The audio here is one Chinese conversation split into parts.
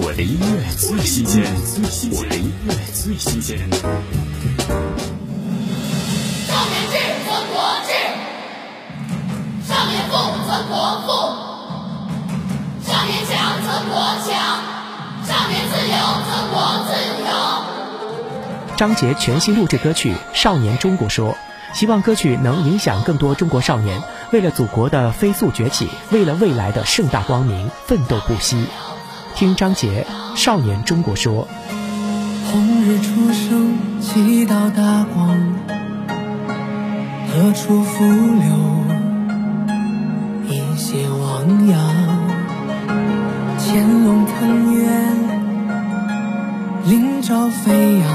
我的音乐最新鲜，我的音乐最新鲜。少年智则国智，少年富则国富，少年强则国强，少年自由则国自由。张杰全新录制歌曲《少年中国说》，希望歌曲能影响更多中国少年，为了祖国的飞速崛起，为了未来的盛大光明奋斗不息。听张杰《少年中国说》。红日初升，几道大光，何处伏流一泻汪洋？潜龙腾跃，鳞爪飞扬，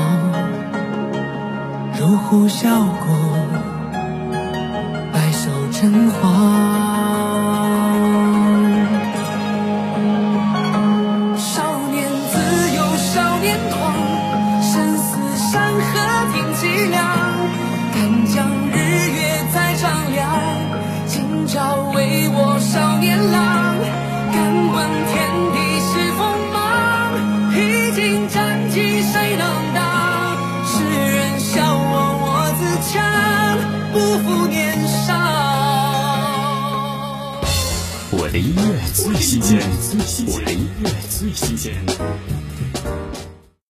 如虎啸谷，百兽震惶。凄凉。敢将日月再丈量，今朝为我少年郎。敢问天地是锋芒，披荆斩棘谁能挡？世人笑我我自强，不负年少。我的音乐最新鲜，我的音乐最新鲜。